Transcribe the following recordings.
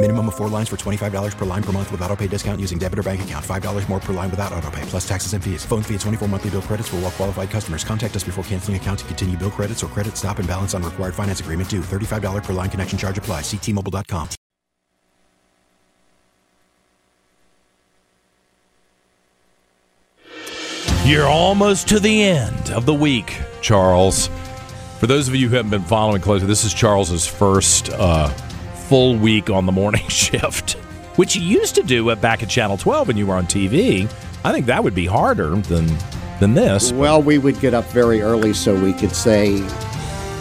Minimum of four lines for $25 per line per month with auto pay discount using debit or bank account. $5 more per line without auto pay, plus taxes and fees. Phone fee at 24 monthly bill credits for all well qualified customers. Contact us before canceling account to continue bill credits or credit stop and balance on required finance agreement due. $35 per line connection charge apply. Ctmobile.com. You're almost to the end of the week, Charles. For those of you who haven't been following closely, this is Charles's first uh, full week on the morning shift, which you used to do at back at Channel 12 when you were on TV. I think that would be harder than than this. Well, we would get up very early so we could say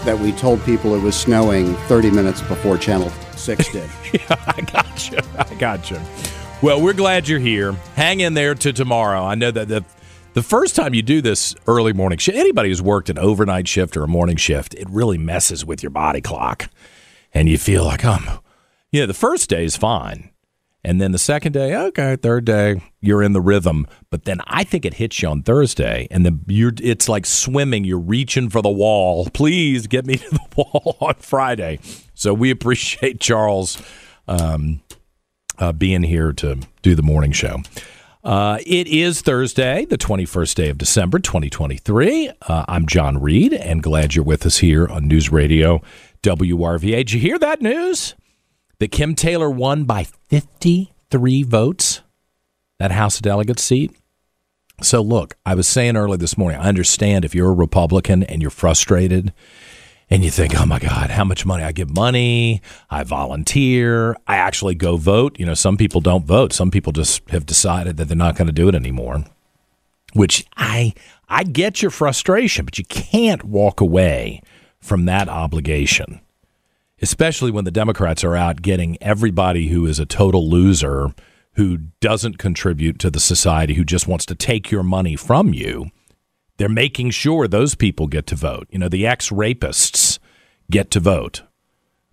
that we told people it was snowing 30 minutes before Channel 6 did. yeah, I got you. I got you. Well, we're glad you're here. Hang in there to tomorrow. I know that the the first time you do this early morning shift, anybody who's worked an overnight shift or a morning shift, it really messes with your body clock. And you feel like, um, you know, the first day is fine. And then the second day, okay, third day, you're in the rhythm. But then I think it hits you on Thursday, and then you're it's like swimming. You're reaching for the wall. Please get me to the wall on Friday. So we appreciate Charles um, uh, being here to do the morning show. Uh, it is Thursday, the 21st day of December, 2023. Uh, I'm John Reid, and glad you're with us here on News Radio WRVA. Did you hear that news? That Kim Taylor won by 53 votes, that House Delegate seat. So, look, I was saying early this morning, I understand if you're a Republican and you're frustrated and you think, oh my God, how much money? I give money, I volunteer, I actually go vote. You know, some people don't vote. Some people just have decided that they're not going to do it anymore. Which I I get your frustration, but you can't walk away from that obligation. Especially when the Democrats are out getting everybody who is a total loser, who doesn't contribute to the society, who just wants to take your money from you they're making sure those people get to vote. You know, the ex rapists get to vote.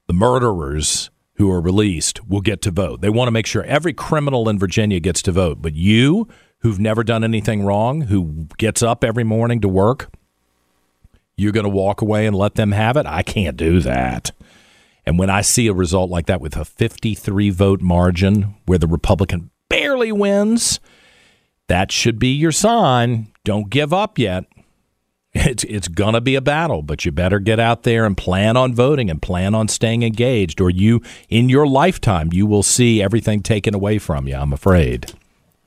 The murderers who are released will get to vote. They want to make sure every criminal in Virginia gets to vote. But you, who've never done anything wrong, who gets up every morning to work, you're going to walk away and let them have it? I can't do that. And when I see a result like that with a 53 vote margin where the Republican barely wins, that should be your sign. Don't give up yet. It's it's gonna be a battle, but you better get out there and plan on voting and plan on staying engaged, or you in your lifetime you will see everything taken away from you. I'm afraid.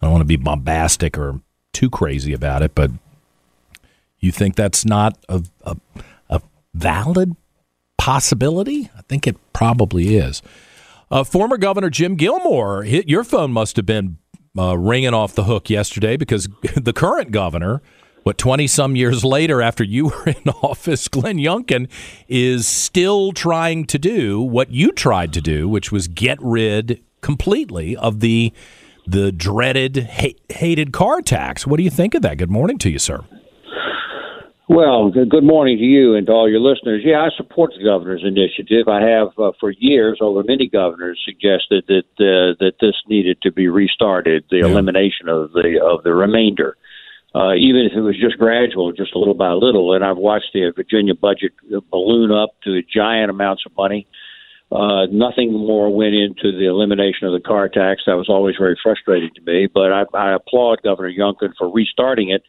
I don't want to be bombastic or too crazy about it, but you think that's not a a, a valid possibility? I think it probably is. Uh, former Governor Jim Gilmore, your phone must have been uh, ringing off the hook yesterday because the current governor, what, 20 some years later after you were in office, Glenn Youngkin, is still trying to do what you tried to do, which was get rid completely of the the dreaded, hated car tax. What do you think of that? Good morning to you, sir. Well, good morning to you and to all your listeners. Yeah, I support the governor's initiative. I have uh, for years, over many governors, suggested that uh, that this needed to be restarted, the yeah. elimination of the of the remainder, uh, even if it was just gradual, just a little by little. And I've watched the Virginia budget balloon up to giant amounts of money. Uh, nothing more went into the elimination of the car tax. That was always very frustrating to me. But I, I applaud Governor Youngkin for restarting it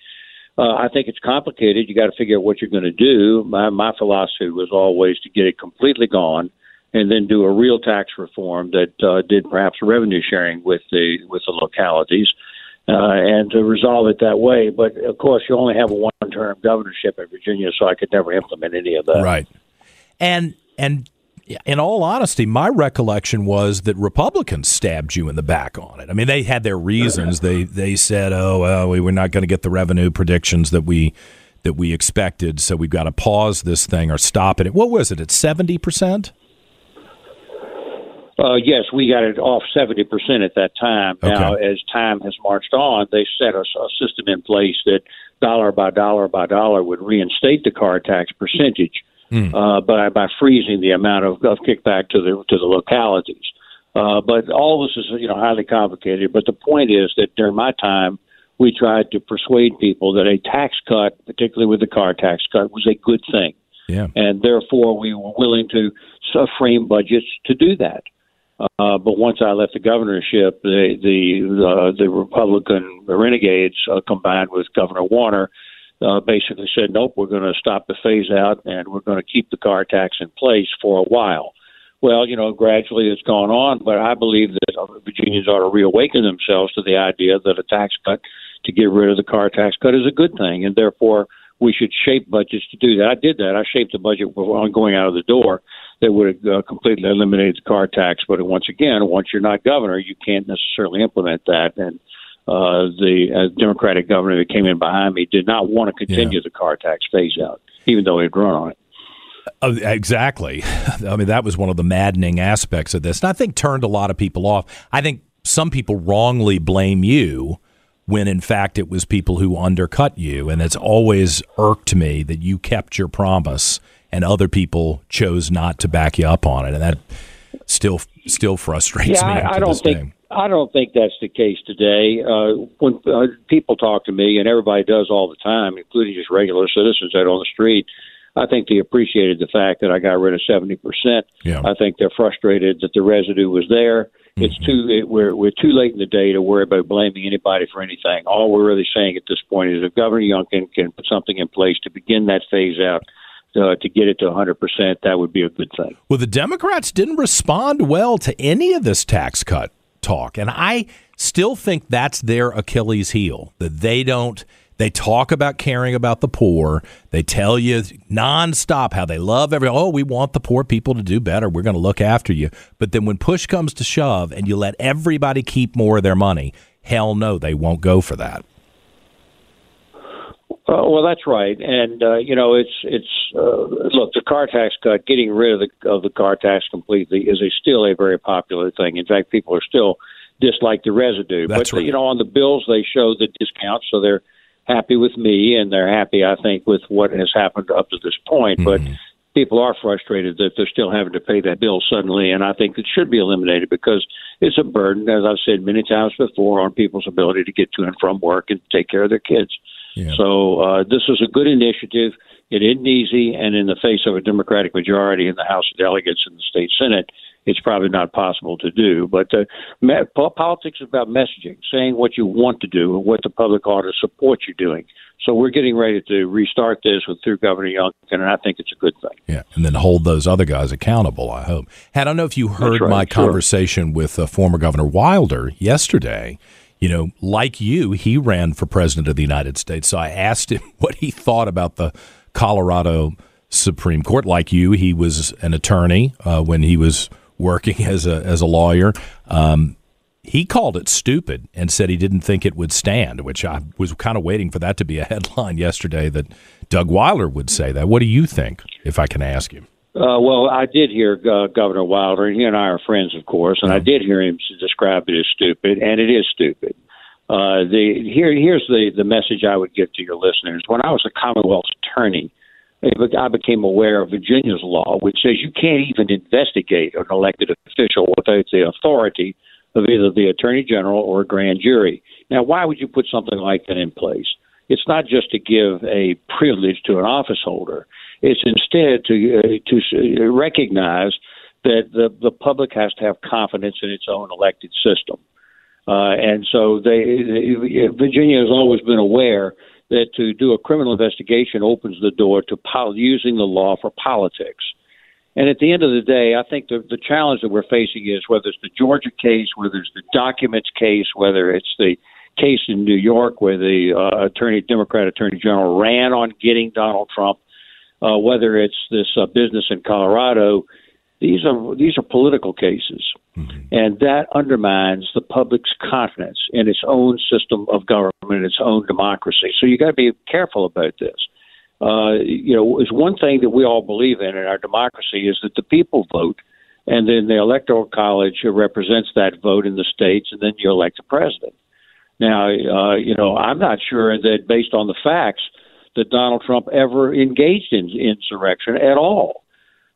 uh, I think it's complicated. You got to figure out what you're going to do. My, my philosophy was always to get it completely gone, and then do a real tax reform that uh, did perhaps revenue sharing with the with the localities. uh, and to resolve it that way. But of course, you only have a one-term governorship in Virginia, so I could never implement any of that. Right. And and in all honesty, my recollection was that Republicans stabbed you in the back on it. I mean, they had their reasons. They they said, "Oh, well, we were not going to get the revenue predictions that we that we expected, so we've got to pause this thing or stop it." What was it? At seventy percent? Uh, yes, we got it off seventy percent at that time. Okay. Now, as time has marched on, they set a, a system in place that dollar by dollar by dollar would reinstate the car tax percentage Hmm. uh, by by freezing the amount of, of kickback to the to the localities. Uh, but all this is you know highly complicated. But the point is that during my time, we tried to persuade people that a tax cut, particularly with the car tax cut, was a good thing, Yeah. and therefore we were willing to frame budgets to do that. Uh, but once I left the governorship, the the uh, the Republican renegades uh, combined with Governor Warner uh, basically said, "Nope, we're going to stop the phase out, and we're going to keep the car tax in place for a while." Well, you know, gradually it's gone on, but I believe that Virginians ought to reawaken themselves to the idea that a tax cut to get rid of the car tax cut is a good thing, and therefore we should shape budgets to do that. I did that. I shaped the budget on going out of the door that would have uh, completely eliminated the car tax. But once again, once you're not governor, you can't necessarily implement that. And uh, the uh, Democratic governor that came in behind me did not want to continue the car tax phase out, even though he'd run on it. Uh, exactly. I mean, that was one of the maddening aspects of this. And I think turned a lot of people off. I think some people wrongly blame you when in fact it was people who undercut you. And it's always irked me that you kept your promise and other people chose not to back you up on it. And that still still frustrates yeah, me. I, I don't think day. I don't think that's the case today. Uh, when uh, people talk to me, and everybody does all the time, including just regular citizens out on the street, I think they appreciated the fact that I got rid of seventy percent. Yeah. I think they're frustrated that the residue was there. It's too it, we're we're too late in the day to worry about blaming anybody for anything. All we're really saying at this point is if Governor Youngkin can put something in place to begin that phase out. Uh, to get it to 100%, that would be a good thing. Well, the Democrats didn't respond well to any of this tax cut talk. And I still think that's their Achilles heel that they don't. They talk about caring about the poor. They tell you nonstop how they love every. Oh, we want the poor people to do better. We're going to look after you. But then when push comes to shove, and you let everybody keep more of their money, hell no, they won't go for that. Uh, well, that's right, and uh, you know, it's it's uh, look the car tax cut, getting rid of the of the car tax completely is a still a very popular thing. In fact, people are still dislike the residue. That's but right. you know, on the bills they show the discount, so they're happy with me, and they're happy, I think, with what has happened up to this point. But people are frustrated that they're still having to pay that bill suddenly, and I think it should be eliminated because it's a burden, as I've said many times before, on people's ability to get to and from work and take care of their kids. So uh, this is a good initiative. It isn't easy, and in the face of a Democratic majority in the House of Delegates and the state Senate, it's probably not possible to do. But uh, me- politics is about messaging, saying what you want to do and what the public ought to support you doing. So we're getting ready to restart this with through Governor Youngkin, and I think it's a good thing. Yeah, and then hold those other guys accountable. I hope. Had I don't know if you heard right, my sure. conversation with uh, former Governor Wilder yesterday. You know, like you, he ran for president of the United States. So I asked him what he thought about the Colorado Supreme Court. Like you, he was an attorney uh, when he was working as a as a lawyer. Um, he called it stupid and said he didn't think it would stand, which I was kind of waiting for that to be a headline yesterday that Doug Wilder would say that. What do you think, if I can ask you? Uh, well, I did hear uh, Governor Wilder, and he and I are friends, of course, and I did hear him describe it as stupid, and it is stupid. Uh, the here here's the the message I would give to your listeners. When I was a Commonwealth attorney, I became aware of Virginia's law, which says you can't even investigate an elected official without the authority of either the attorney general or a grand jury. Now, why would you put something like that in place? It's not just to give a privilege to an office holder. It's instead to uh, to recognize that the the public has to have confidence in its own elected system, uh, and so they Virginia has always been aware that to do a criminal investigation opens the door to pol- using the law for politics. And at the end of the day, I think the, the challenge that we're facing is whether it's the Georgia case, whether it's the documents case, whether it's the case in New York where the uh, attorney, Democrat Attorney General, ran on getting Donald Trump. Uh, whether it's this uh, business in Colorado, these are these are political cases, mm-hmm. and that undermines the public's confidence in its own system of government, its own democracy. So you got to be careful about this. Uh, you know, is one thing that we all believe in in our democracy is that the people vote, and then the electoral college represents that vote in the states, and then you elect a president. Now, uh, you know, I'm not sure that based on the facts that Donald Trump ever engaged in insurrection at all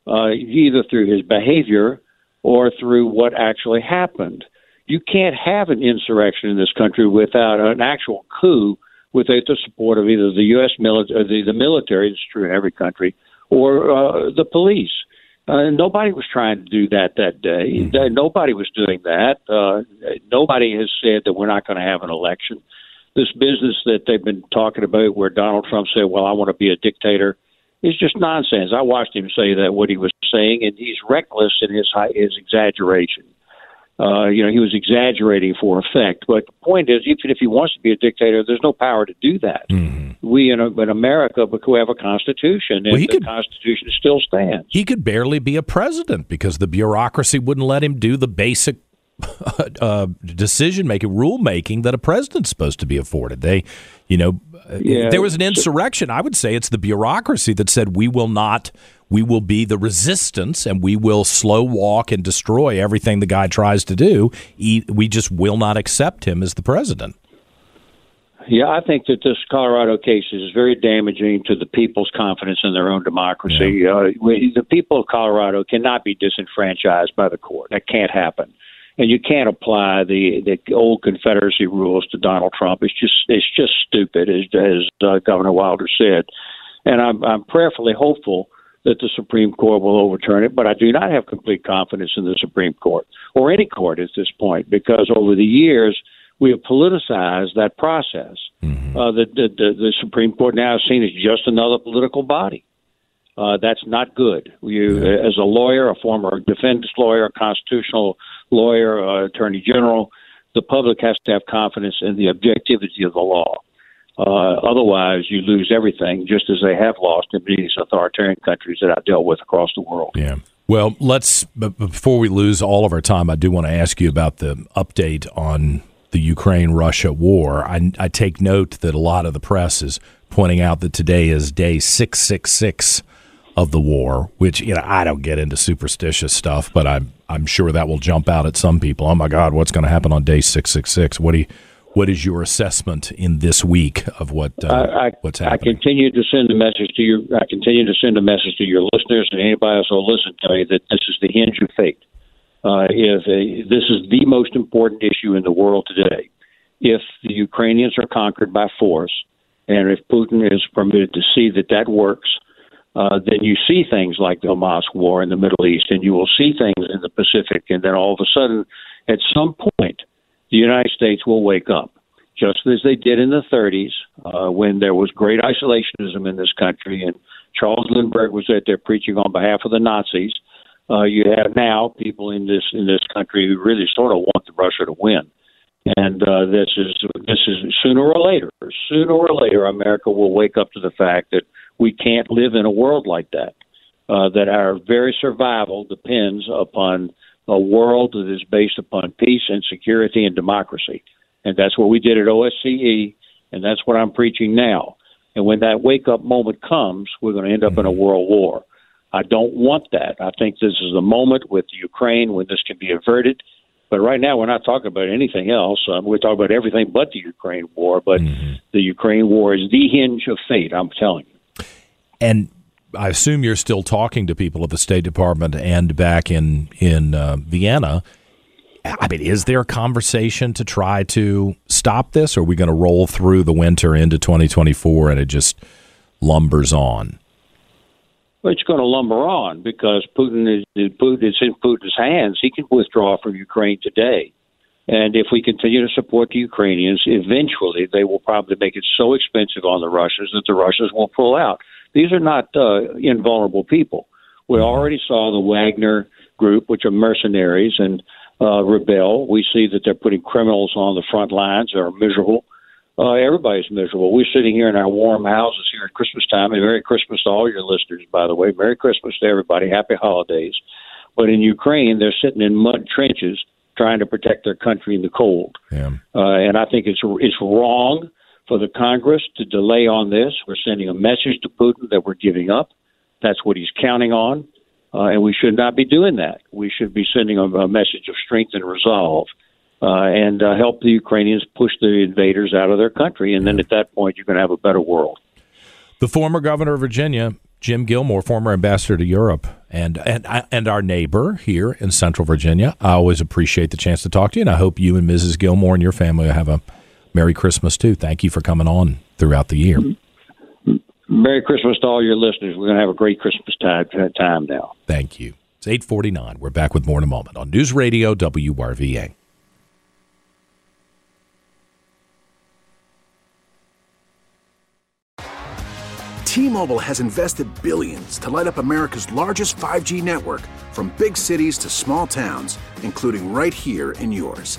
uh, either through his behavior or through what actually happened. You can't have an insurrection in this country without an actual coup, without the support of either the U.S. military, the, the military, it's true in every country, or uh, the police. Uh, nobody was trying to do that that day. Mm-hmm. Nobody was doing that. Uh, nobody has said that we're not going to have an election. This business that they've been talking about, where Donald Trump said, "Well, I want to be a dictator," is just nonsense. I watched him say that what he was saying, and he's reckless in his his exaggeration. Uh, you know, he was exaggerating for effect. But the point is, even if he wants to be a dictator, there's no power to do that. Mm-hmm. We in, in America, we have a constitution, and well, the could, Constitution still stands. He could barely be a president because the bureaucracy wouldn't let him do the basic uh, decision making, rule making that a president's supposed to be afforded. They, you know, yeah. there was an insurrection. I would say it's the bureaucracy that said we will not, we will be the resistance and we will slow walk and destroy everything the guy tries to do. We just will not accept him as the president. Yeah, I think that this Colorado case is very damaging to the people's confidence in their own democracy. Yeah. Uh, we, the people of Colorado cannot be disenfranchised by the court. That can't happen and you can't apply the the old Confederacy rules to Donald Trump. It's just it's just stupid, as, as uh, Governor Wilder said. And I'm I'm prayerfully hopeful that the Supreme Court will overturn it, but I do not have complete confidence in the Supreme Court or any court at this point because over the years we have politicized that process. Mm-hmm. Uh, the, the, the the Supreme Court now is seen as just another political body. Uh, that's not good. You, yeah. as a lawyer, a former defense lawyer, a constitutional lawyer, uh, attorney general, the public has to have confidence in the objectivity of the law. Uh, otherwise, you lose everything, just as they have lost in these authoritarian countries that I dealt with across the world. Yeah. Well, let's before we lose all of our time, I do want to ask you about the update on the Ukraine Russia war. I, I take note that a lot of the press is pointing out that today is day six six six of the war, which you know I don't get into superstitious stuff, but I'm I'm sure that will jump out at some people. Oh my God, what's going to happen on day six six six? What do you, what is your assessment in this week of what uh, I, what's happening? I continue to send a message to your I continue to send a message to your listeners and anybody else who will listen to me that this is the hinge of fate. Uh, if a, this is the most important issue in the world today, if the Ukrainians are conquered by force, and if Putin is permitted to see that that works, uh, then you see things like the Hamas war in the Middle East, and you will see things in the Pacific, and then all of a sudden, at some point, the United States will wake up, just as they did in the 30s uh, when there was great isolationism in this country, and Charles Lindbergh was out there preaching on behalf of the Nazis. Uh, you have now people in this in this country who really sort of want Russia to win, and uh, this is this is sooner or later, sooner or later, America will wake up to the fact that we can't live in a world like that. Uh, that our very survival depends upon a world that is based upon peace and security and democracy. And that's what we did at OSCE, and that's what I'm preaching now. And when that wake up moment comes, we're going to end up in a world war. I don't want that. I think this is the moment with Ukraine when this can be averted. But right now, we're not talking about anything else. Um, we're talking about everything but the Ukraine war. But mm-hmm. the Ukraine war is the hinge of fate, I'm telling you. And I assume you're still talking to people at the State Department and back in in uh, Vienna. I mean, is there a conversation to try to stop this, or are we going to roll through the winter into 2024 and it just lumbers on? Well, it's going to lumber on because Putin is Putin is in Putin's hands. He can withdraw from Ukraine today, and if we continue to support the Ukrainians, eventually they will probably make it so expensive on the Russians that the Russians will pull out. These are not uh, invulnerable people. We already saw the Wagner group, which are mercenaries, and uh, rebel. We see that they're putting criminals on the front lines They're miserable. Uh, everybody's miserable. We're sitting here in our warm houses here at Christmas time, and Merry Christmas to all your listeners, by the way. Merry Christmas to everybody. Happy holidays. But in Ukraine, they're sitting in mud trenches trying to protect their country in the cold. Yeah. Uh, and I think it's it's wrong for the Congress to delay on this. We're sending a message to Putin that we're giving up. That's what he's counting on, uh, and we should not be doing that. We should be sending a, a message of strength and resolve, uh, and uh, help the Ukrainians push the invaders out of their country. And then at that point, you're going to have a better world. The former governor of Virginia, Jim Gilmore, former ambassador to Europe, and and and our neighbor here in Central Virginia. I always appreciate the chance to talk to you, and I hope you and Mrs. Gilmore and your family have a Merry Christmas too. Thank you for coming on throughout the year. Merry Christmas to all your listeners. We're going to have a great Christmas time, time now. Thank you. It's 849. We're back with more in a moment on News Radio WRVA. T-Mobile has invested billions to light up America's largest 5G network from big cities to small towns, including right here in yours.